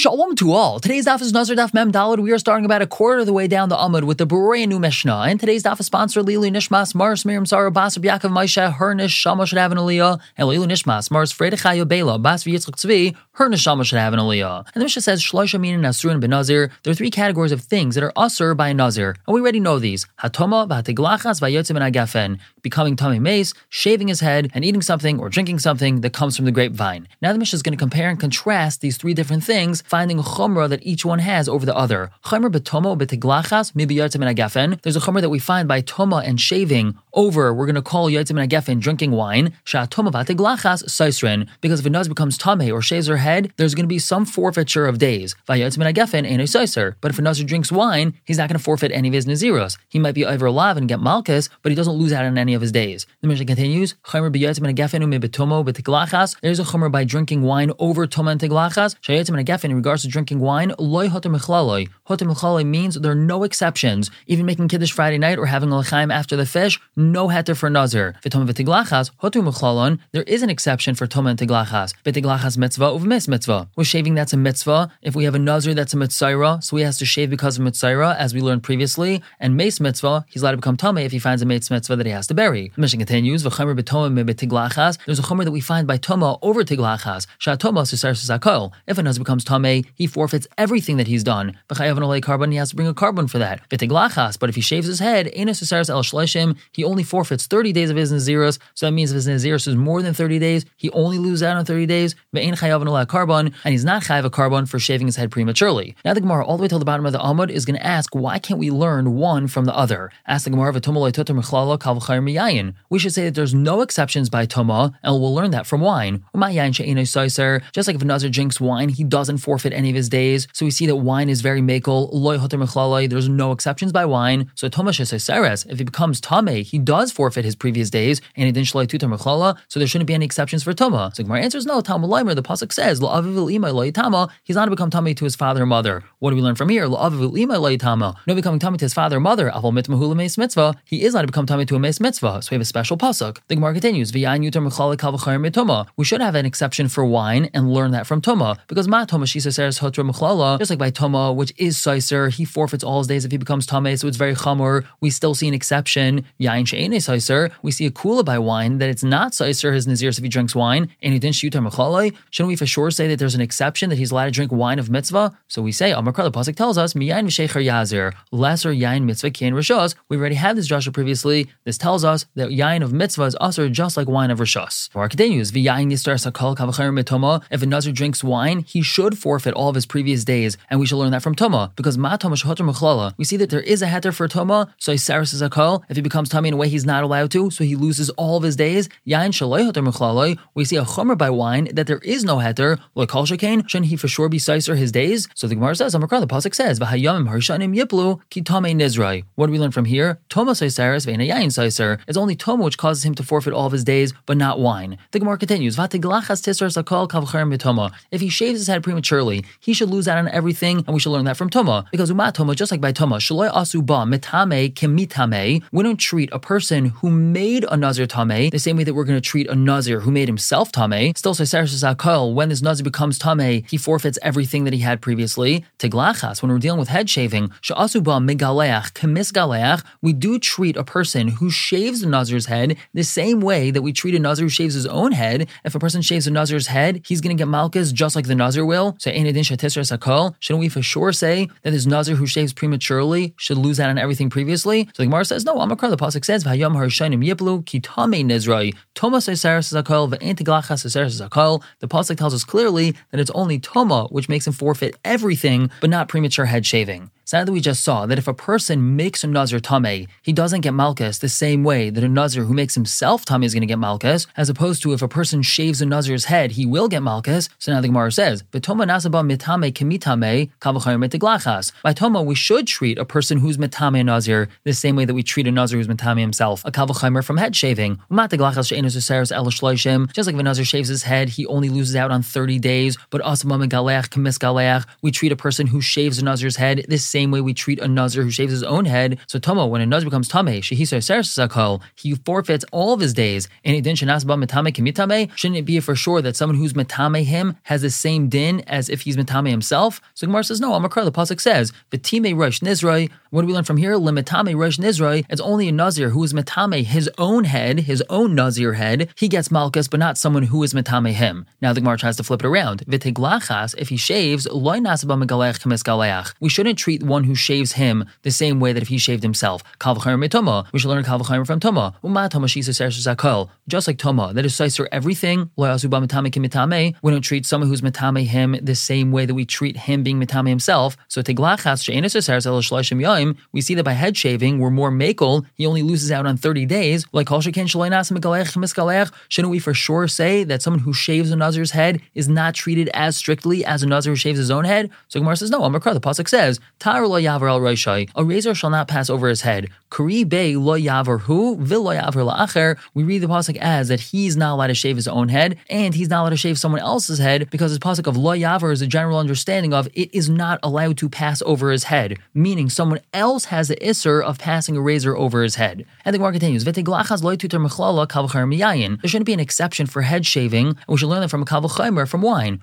Shalom to all. Today's daf is Nazir Daf Mem Dalad. We are starting about a quarter of the way down the Amud with the brand new Mishnah. And today's daf is sponsored Lilu Nishmas, Mars Miriam Sarah, Basar Yaakov Maisha, Hernish, Shama should have an aliyah, and Lilu Nishmas, Mars Fredechayo Bela, Basar Yitzchak Tzvi, Hernish Shama should have an aliyah. And the Mishnah says Shloisha Min Nasrun Ben Nazir. There are three categories of things that are usher by Nazir, and we already know these: Hatoma, Vatiglachas, Vayotzim, and Agafen, becoming tummy mace, shaving his head, and eating something or drinking something that comes from the grapevine. Now the Mishnah is going to compare and contrast these three different things, finding a chumrah that each one has over the other. There's a chumrah that we find by toma and shaving over, we're going to call yartzim and agafen drinking wine. Because if a nuz becomes tame or shaves her head, there's going to be some forfeiture of days. But if a nuz drinks wine, he's not going to forfeit any of his naziros. He might be over lav and get malchus, but he doesn't lose out on any of his days. The Mishnah continues. There's a chomer by drinking wine over toma and tiglachas. Shayatzim and agafen in regards to drinking wine, loy hotem mechlaloi. Hotem means there are no exceptions. Even making kiddush Friday night or having a l'chaim after the fish, no heter for nazir. V'tom v'tiglachas, hotem mechlalon, there is an exception for toma and tiglachas. V'tiglachas mitzvah uv'mis mitzvah. With shaving, that's a mitzvah. If we have a nazir, that's a mitzvah, so he has to shave because of mitzvah, as we learned previously. And mace mitzvah, he's allowed to become tame if he finds a mace mitzvah that he has to bury. The mission continues, v'chomer b'toma tiglachas. There's a chomer that we find by toma over tiglachas. Shatoma susar susakol. If a nazir becomes tame, he forfeits everything that he's done. V'chayav carbon, he has to bring a carbon for that. V'tiglachas, but if he shaves his head, enos susaris el shleshim, he only forfeits 30 days of his naziros. So that means if his naziros is more than 30 days, he only loses out on 30 days. Ve'en chayav carbon, and he's not chayav a carbon for shaving his head prematurely. Now the Gemara, all the way till the bottom of the Amud, is going to ask, why can't we learn one from the other? Ask the Gemara, we should say that there's no exceptions by Toma, and we'll learn that from wine. Just like if a Nazir drinks wine, he doesn't forfeit any of his days. So we see that wine is very makel. There's no exceptions by wine. So Toma if he becomes Tame, he does forfeit his previous days, and he didn't shalai tutar mechlala, so there shouldn't be any exceptions for Toma. So Gemara answers no. Talmud Leimer, the pasuk says, he's not to become Tame to his father or mother. What do we learn from here? No becoming Tame to his father or mother. mitzvah. He is not to become Tame to a mace mitzvah. So we have a special pasuk. The Gemara continues, We should have an exception for wine and learn that from Toma, because Ma Toma Shisa says Hotra Mechlala, just like by Toma, which is Sicer, he forfeits all his days if he becomes Tame, so it's very Chamor. We still see an exception, Yain She'ene. We see a Kula by wine, that it's not Sicer, his Nazir, if he drinks wine, and he didn't shoot. Shouldn't we for sure say that there's an exception that he's allowed to drink wine of mitzvah? So we say, Amakra, the Pasuk tells us, Miyain V'Shecher Yazir, lesser Yain Mitzvah Kien Rishos. We already had this Joshua previously. This tells us that Yain of mitzvah is also just like wine of Rishos. Or continues, V'Yain Yistar Sakal Kavacher Mitoma. If a Nazir drinks wine, he should forfeit all of his previous days, and we should learn that from Toma, because Ma Toma Shehoter We see that there is a heter for Toma, so Isaris is a. If he becomes tummy in a way he's not allowed to, so he loses all of his days. Yain Shaloi. We see a chomer by wine that there is no heter. Like Kol Shekain, shouldn't he for sure be Sicer his days? So the Gemara says, Amakra, the Pasuk says, V'Hayamim Harshanim Yiplu Ki Nizrai. What do we learn from here? Toma Siceris Ve'ena Yain Sicer. It's only Toma which causes him to forfeit all of his days, but not wine. The Gemara continues, V'Atiglachas Tisar Sakal Kavcher Mitoma. If he shaves his head prematurely, he should lose out on everything, and we should learn that from Toma. Because Umat Toma, just like by Toma, Shaloi Asu Ba Mitame Kemitame, we don't treat a person who made a Nazir Tame the same way that we're going to treat a Nazir who made himself Tame. Still, Sakal, when this Nazir becomes Tame, he forfeits everything that he had previously. Tiglachas, when we're dealing with head shaving, Sha'asu Ba Megaleach Kemis Galeach, we do treat a person who shaves the Nazir's head the same way that we treat a Nazir who shaves his own head. If a person shaves a Nazir's head, he's going to get Malchus just like the Nazir will. So, shouldn't we for sure say that this Nazir who shaves prematurely should lose out on everything previously? So the Gemara says, no, Amakar, the Pasuk says, Vayam Harshanim Yiplu, Kitame Nizrai, Thomas Isaris Sakal, V'antiglachas Isaris Sakal. The Pasuk tells us clearly that it's only Toma which makes him forfeit everything, but not premature head shaving. That we just saw that if a person makes a Nazir Tame, he doesn't get Malchus the same way that a Nazir who makes himself Tame is going to get Malchus, as opposed to if a person shaves a Nazir's head, he will get Malchus. So now the Gemara says, Betoma Nasaba Mitame Kemitame Kavachar Mitiglachas. By Toma, we should treat a person who's Mitame a Nazir the same way that we treat a Nazir who's Mitame himself, a Kavachimer from head shaving. Just like if a Nazir shaves his head, he only loses out on 30 days, but we treat a person who shaves a Nazir's head the same same way we treat a Nazir who shaves his own head. So Tomo, when a Nazir becomes Tame, he forfeits all of his days. And it shouldn't it be for sure that someone who's Matame him has the same din as if he's Matame himself? So Gemara says, no, Amakra, the Pasuk says, V'time Rosh Nizroi. What do we learn from here? Limitame Rosh Nizroi. It's only a Nazir who is Matame his own head, his own Nazir head. He gets Malchus, but not someone who is Matame him. Now the Gemara tries to flip it around. V'tiglachas, if he shaves, we shouldn't treat one who shaves him the same way that if he shaved himself. We should learn Kalvachimer from Toma. Just like Toma, that is for everything. We don't treat someone who's mitame him the same way that we treat him being mitame himself. So we see that by head shaving, we're more makel. He only loses out on 30 days. Like shouldn't we for sure say that someone who shaves a nazir's head is not treated as strictly as a nazir who shaves his own head? So Gemara says, no, Amakra, the Pasuk says, Lo yavar al a razor shall not pass over his head. Kari be lo yavar hu, vil lo la'acher. We read the Pasuk as that he's not allowed to shave his own head, and he's not allowed to shave someone else's head, because his Pasuk of lo yavar is a general understanding of it is not allowed to pass over his head, meaning someone else has the isser of passing a razor over his head. And the Gemara continues, There shouldn't be an exception for head shaving, and we should learn that from a kavachaymer, from wine.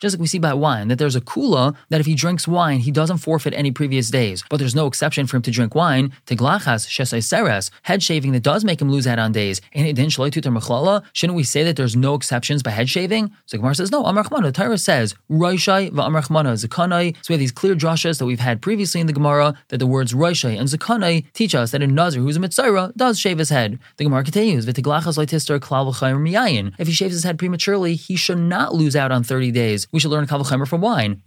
Just like we see by wine, that there's a kula that if he drinks wine, he doesn't forfeit any previous days. But there's no exception for him to drink wine. Tiglachas shesai seres, head shaving that does make him lose out on days. And it didn't Shouldn't we say that there's no exceptions by head shaving? So Gemara says, no, Amar the Torah says, Roishai va'amar zakanai. So we have these clear drashas that we've had previously in the Gemara that the words Roishai and zakanai teach us that a Nazir who's a Mitzayra does shave his head. The Gemara continues, V'tiglachas leitistar klal If he shaves his head prematurely, he should not lose out on 30 days. We should learn Kavachemer from wine.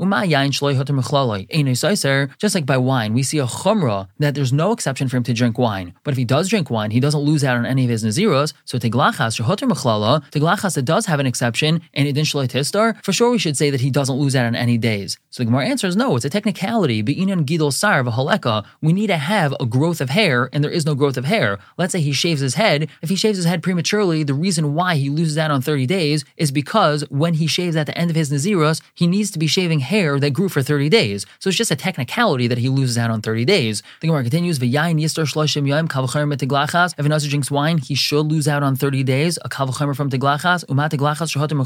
Just like by wine, we see a chumrah that there's no exception for him to drink wine. But if he does drink wine, he doesn't lose out on any of his naziros. So teglachas shehoter mechlala, teglachas that does have an exception, and it didn't tistar, for sure we should say that he doesn't lose out on any days. So the Gemara answers no, it's a technicality. Be'inan gidol sar v'haleka. We need to have a growth of hair, and there is no growth of hair. Let's say he shaves his head. If he shaves his head prematurely, the reason why he loses out on 30 days is because when he shaves at the end of his naziros, he needs to be shaving hair that grew for 30 days. So it's just a technicality that he loses out on 30 days. The Gemara continues, V'yayin yistar shloshim yom kavachamer tiglachas. If an Nazir drinks wine, he should lose out on 30 days. A kavachamer from tiglachas, umat tiglachas shahatim.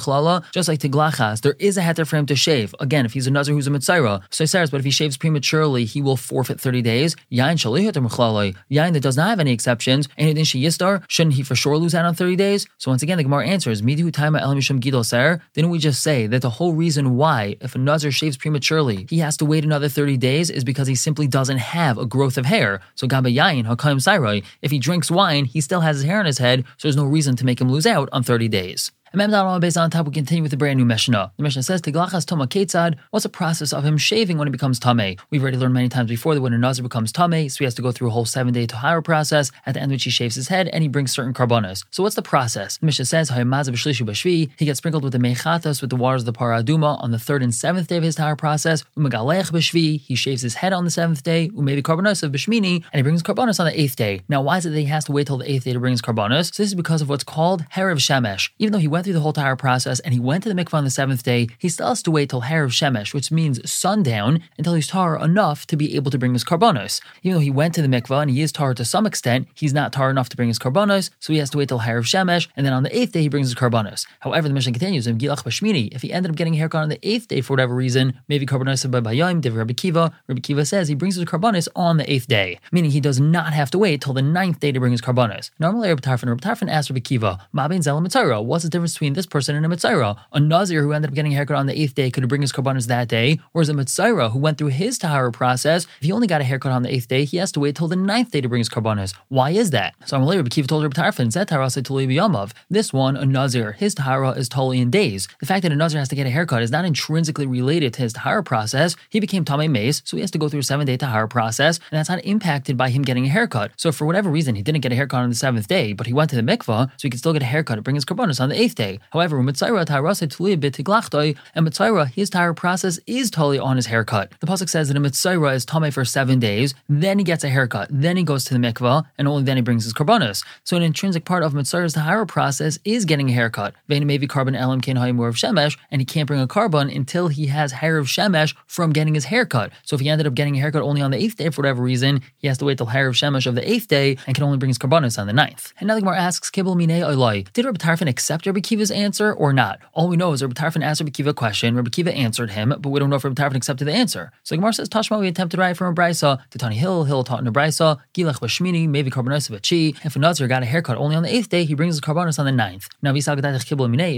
Just like tiglachas, there is a heter for him to shave. Again, if he's a Nazir who's a mitzayra, so says, but if he shaves prematurely, he will forfeit 30 days. Yain. Yain that does not have any exceptions, and in yistar, shouldn't he for sure lose out on 30 days? So once again, the Gemara answers, Midu taima elamisham gidol ser. Didn't we just say that the whole reason why, if a Nazir shaves prematurely, he has to wait another 30 days is because he simply doesn't have a growth of hair. So Gaba Yain, Hakayim Sairoi, if he drinks wine, he still has his hair on his head, so there's no reason to make him lose out on 30 days. And based on top, we continue with the brand new Mishnah. The Mishnah says, Tiglachas Toma Ketzad, what's the process of him shaving when he becomes Tame? We've already learned many times before that when a Nazir becomes Tame, so he has to go through a whole seven day Tahara process, at the end of which he shaves his head and he brings certain carbonas. So what's the process? The Mishnah says, he gets sprinkled with the Mechatas with the waters of the Paraduma on the third and seventh day of his Tahara process. Umagalech Bashvi, he shaves his head on the seventh day, maybe carbonos of Bashmini, and he brings carbonos on the eighth day. Now, why is it that he has to wait till the eighth day to bring his carbonos? So this is because of what's called Herav Shemesh. Even though he went through the whole Tahara process, and he went to the mikvah on the seventh day, he still has to wait till Harav Shemesh, which means sundown, until he's tar enough to be able to bring his karbonos. Even though he went to the mikvah and he is tar to some extent, he's not tar enough to bring his karbonos, so he has to wait till Harav Shemesh, and then on the eighth day he brings his karbonos. However, the mission continues, in Gilach Bashmini. if he ended up getting a haircut on the eighth day for whatever reason, maybe karbonos by Bayayim, Div Rabbi Kiva, Rabbi Kiva says he brings his karbonos on the eighth day, meaning he does not have to wait till the ninth day to bring his karbonos. Normally, Rabbi Tarfon, Rabbi Tarfon asked Rabbi Kiva, Mabin Zel What's the difference between this person and a Mitzayra? A Nazir who ended up getting a haircut on the eighth day could bring his karbanos that day, whereas a Mitzayra who went through his Tahara process, if he only got a haircut on the eighth day, he has to wait till the ninth day to bring his karbanos. Why is that? So I'm later, Kiva told Rabbi Tarfon, Zet. This one, a Nazir, his Tahara is totally in days. The fact that a Nazir has to get a haircut is not intrinsically related to his Tahara process. He became Tamei Mace, so he has to go through a seven day Tahara process, and that's not impacted by him getting a haircut. So for whatever reason, he didn't get a haircut on the seventh day, but he went to the mikvah, so he could still get a haircut and bring his karbanos on the eighth day. Day. However, Tulia Bitiglachtai, and Mitzayra, his Tahara process is totally on his haircut. The Pasuk says that a Mitzayra is Tame for seven days, then he gets a haircut, then he goes to the mikvah, and only then he brings his karbanos. So an intrinsic part of Mitzayra's Tahara process is getting a haircut. Vein maybe carbon elam ken of shemesh, and he can't bring a carbon until he has hair of shemesh from getting his haircut. So if he ended up getting a haircut only on the eighth day for whatever reason, he has to wait till hair of shemesh of the eighth day and can only bring his karbanos on the ninth. And Gemara asks, Kibbel mine oloi. Did Rabbi Tarfon accept Rabbi Kiva's answer or not? All we know is Rabbi Tarfon asked Rabbi Kiva a question, Rabbi Kiva answered him, but we don't know if Rabbi Tarfon accepted the answer. So Gemara says, Tashma, we attempted to write from a brisa to Tani Hill, Hill taught in a brisa, Gilach Bashmini, maybe karbanos of a chi. If a Nazir got a haircut only on the eighth day, he brings his karbanos on the ninth. Now, if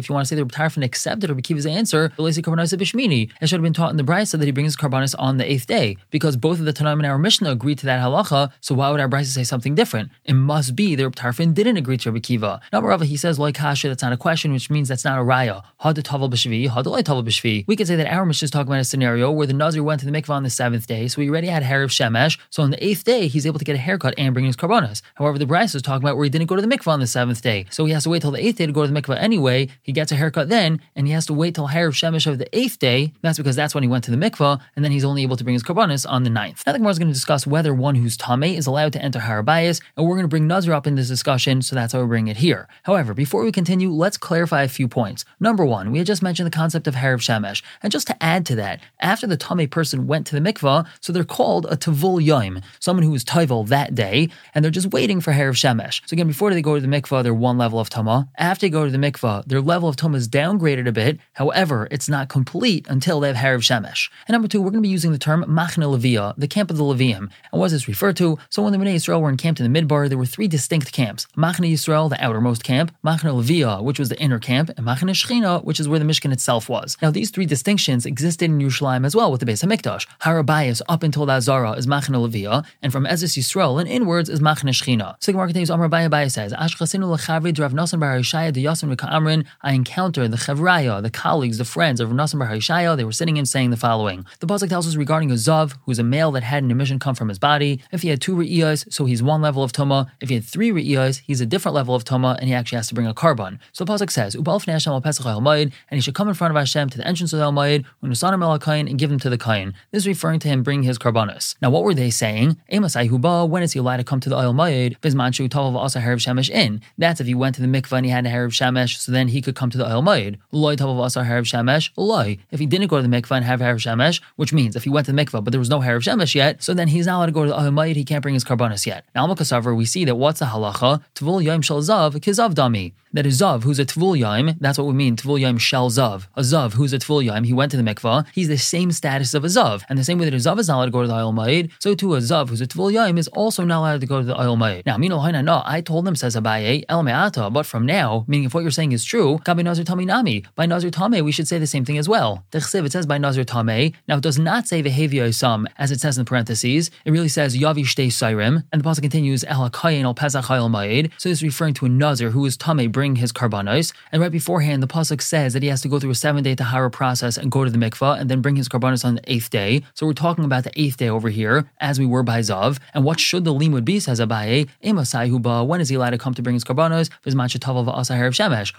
you want to say that Rabbi Tarfon accepted Rabbi Kiva's answer, it should have been taught in the brisa that he brings karbanos on the eighth day, because both of the Tanaim and our Mishnah agreed to that halacha. So why would our brisa say something different? It must be that Rabbi Tarfon didn't agree to Rabbi Kiva. Now, Rava, he says like kasha, that's not a question, which means that's not a raya. Had tavel b'shvi, had tavel b'shvi. We could say that our Mishnah is talking about a scenario where the Nazir went to the mikvah on the seventh day, so he already had hair of shemesh. So on the eighth day, he's able to get a haircut and bring his karbanos. However, the brisa is talking about where he didn't go to the mikvah on the seventh day, so he has to wait till the eighth day to go to the mikvah anyway. He gets a haircut then, and he has to wait till hair of shemesh of the eighth day. That's because that's when he went to the mikvah, and then he's only able to bring his karbanos on the ninth. Now the Gemara is going to discuss whether one who's tame is allowed to enter harabayas, and we're going to bring Nazir up in this discussion, so that's how we bring it here. However, before we continue, let's clarify a few points. Number one, we had just mentioned the concept of hair of shemesh, and just to add to that, after the tame person went to the mikvah, so they're called a tavul yoim, someone who was taival that day, and they're just waiting for hair of shemesh. So again, before they go to the mikvah, they're one level of tama. After they go to the mikvah, their level of tama is downgraded a bit. However, it's not complete until they have hair of shemesh. And number two, we're going to be using the term Machne levia, the camp of the Levium. And what does this refer to? So when the Bnei Yisrael were encamped in the midbar, there were three distinct camps: Machne Yisrael, the outermost camp; machna levia, which was the inner camp; and machna Shechina, which is where the Mishkan itself was. Now these three distinctions existed in Yerushalayim as well with the Beis Hamikdash. Harabayas up until that Zara is machna levia, and from Ezes Yisrael and inwards is machna Shechina. So Gemara continues, Amar Baya Baya says, Ashchasinu. I encountered the chavraya, the colleagues, the friends of Rav Bar Harishaya. They were sitting and saying the following: The pasuk tells us regarding a zav, who's a male that had an emission come from his body. If he had two re'iyas, so he's one level of tuma. If he had three re'iyas, he's a different level of tuma, and he actually has to bring a carbon. So the pasuk says, and he should come in front of Hashem to the entrance of the Almayid, unusanim el kain, and give them to the kain. This is referring to him bringing his karbanos. Now, what were they saying? When is he allowed to come to the shemesh in. That's if he went to the mikvah and he had a harav shemesh, so then he could come to the shemesh, loy. If he didn't go to the mikvah and have harav shemesh, which means if he went to the mikvah but there was no harav shemesh yet, so then he's not allowed to go to the Almayid, he can't bring his karbanos yet. Now, Al we see that what's the halacha? Tvul yom dami. That is zav, who's a tvul yom, that's what we mean, tvul yom shel zav. A zav who's a tvul yom, he went to the mikvah, he's the same status of a zav. And the same way that a zav is not allowed to go to the Ayel Ma'id, so too a zav who's a tvul yom is also not allowed to go to the Ayel Ma'id. Now, Mino Haina, no, I told them, says Abaye, El Me'ata, but from now, meaning if what you're saying is true, Gabi Nazir Tami Nami, by Nazir Tame, we should say the same thing as well. The Chsiv, it says by Nazir Tame, now it does not say Vehevia Isam, as it says in parentheses, it really says Yavi Shtei Sairim, and the pasuk continues El Hakayin El Pesach Ayel Ma'id, so this is referring to a Nazir who is Tame bring his karbanos, and right beforehand, the pasuk says that he has to go through a seven day Tahara process and go to the mikvah and then bring his karbanos on the eighth day. So we're talking about the eighth day over here, as we were by Zav. And what should the limud be, says Abaye? When is he allowed to come to bring his karbanos?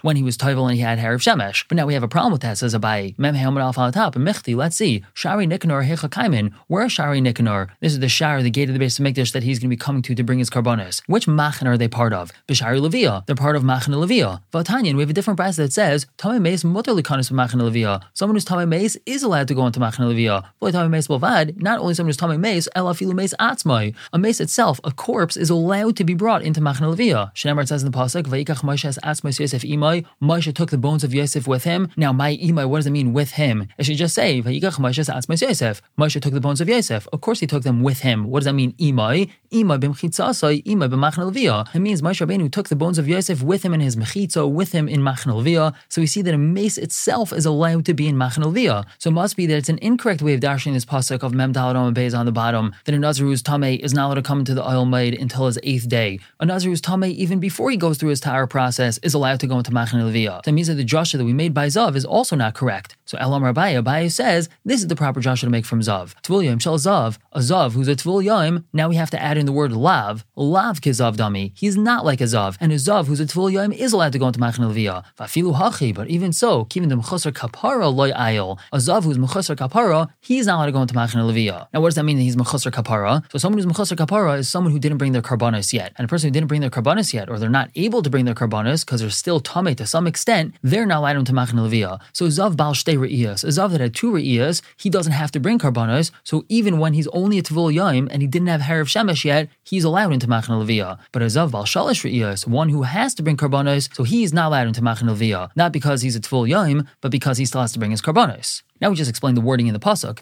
When he was toivel and he had hair of shemesh. But now we have a problem with that, says Abaye. Mem al on top. Mechti, let's see. Shari Nikanor Hechakaimin. Where is Shari Nikanor? This is the Shari, the gate of the base of Mikdash that he's going to be coming to to bring his karbanos. Which machin are they part of? Bishari Levia. They're part of Machin Levia. Vatanyan, we have a different price that says Tame Meis Mutter Likanis Machin Levia. Someone who's Tame Meis is allowed to go into Machin Levia. Tame Meis Bovad, not only someone who's Tame Meis, Elafilu Meis Atzmai. A mace itself, a corpse, is allowed to be brought into Machin Levia. Shemar says in the Pasuk, Vaikach Moshe has Atzmai Yosef Imai. Moshe took the bones of Yosef with him. Now, my Imai, what does it mean with him? It should just say, Vaikach Moshe has Atzmai Yosef. Moshe took the bones of Yosef. Of course, he took them with him. What does that mean? Imai. Imai b'mchitzasai, imai b'machin levia. It means Moshe Rabbeinu took the bones of Yosef with him in his mechitza, with him in machin levia. So we see that a mace itself is allowed to be in machin levia. So it must be that it's an incorrect way of dashing this pasuk of mem daladom beis on the bottom that a nazir who's tame is not allowed to come into the oil made until his eighth day. A nazir who's tame even before he goes through his tower process is allowed to go into machin levia. That means that the drasha that we made by zav is also not correct. So Elam Rabbi, Abaye says this is the proper Joshua to make from Zav. Tvul Yom Shel Zav, a Zav who's a Tvul Yom, now we have to add in the word Lav, Lav Kizav Dami. He's not like a Zav, and a Zav who's a Tvul Yom is allowed to go into Machan But even so, keeping the Mechusar Kapara Loy Ayel, a Zav who's Mechusar Kapara, he's not allowed to go into Machan Leviyah. Now, what does that mean that he's Mechusar Kapara? So someone who's Mechusar Kapara is someone who didn't bring their Karbanos yet. And a person who didn't bring their Karbanos yet, or they're not able to bring their Karbanos because they're still Tame to some extent, they're not allowed into Machan Leviyah. So Zav Baal Shtei Re'iyas, a Zav that had two Re'iyas, he doesn't have to bring Karbanos, so even when he's only a Tvul Yaim and he didn't have hair of Shemesh yet, he's allowed into Machan Leviyah. But a Zav Baal Shalish Re'iyas, one who has to bring Karbanos, so he's not allowed into Machan Leviyah. Not because he's a Tvul Yaim, but because he still has to bring his Karbanos. Now we just explained the wording in the pasuk.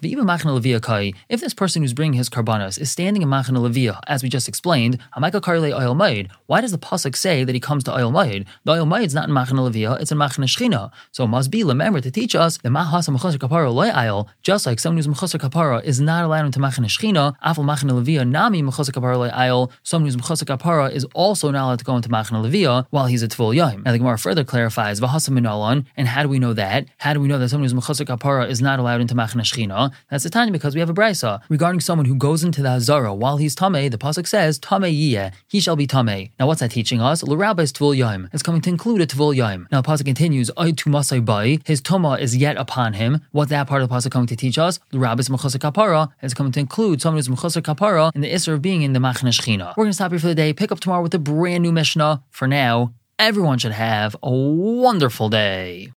If this person who's bringing his karbanos is standing in machna leviyah, as we just explained, why does the pasuk say that he comes to oil maid? The oil is not in machna leviyah; it's in machna shchina. So it must be remember to teach us the mahasa mechusar kapara loy just like someone who's mechusar kapara is not allowed into machna shchina. Afal machna leviyah nami mechusar kapara loy ayel. Someone who's mechusar kapara is also not allowed to go into machna leviyah while he's a tvul yom. Now the Gemara further clarifies v'hasa minalon, and how do we know that? How do we know that someone who's mechusar kapara is not allowed into Machna Shechina. That's the time because we have a brisa regarding someone who goes into the Hazara while he's Tameh. The pasuk says Tameh Yiyeh, he shall be Tameh. Now what's that teaching us? L'Rabba is Tvul Yom. It's coming to include a Tvul Yom. Now the pasuk continues Ay Tumasai Bai. His Tuma is yet upon him. What's that part of the pasuk coming to teach us? L'Rabba is Mechusar Kapara. It's coming to include someone who's Mechusar Kapara in the Isser of being in the Machna Shechina. We're going to stop here for the day. Pick up tomorrow with a brand new Mishnah. For now, everyone should have a wonderful day.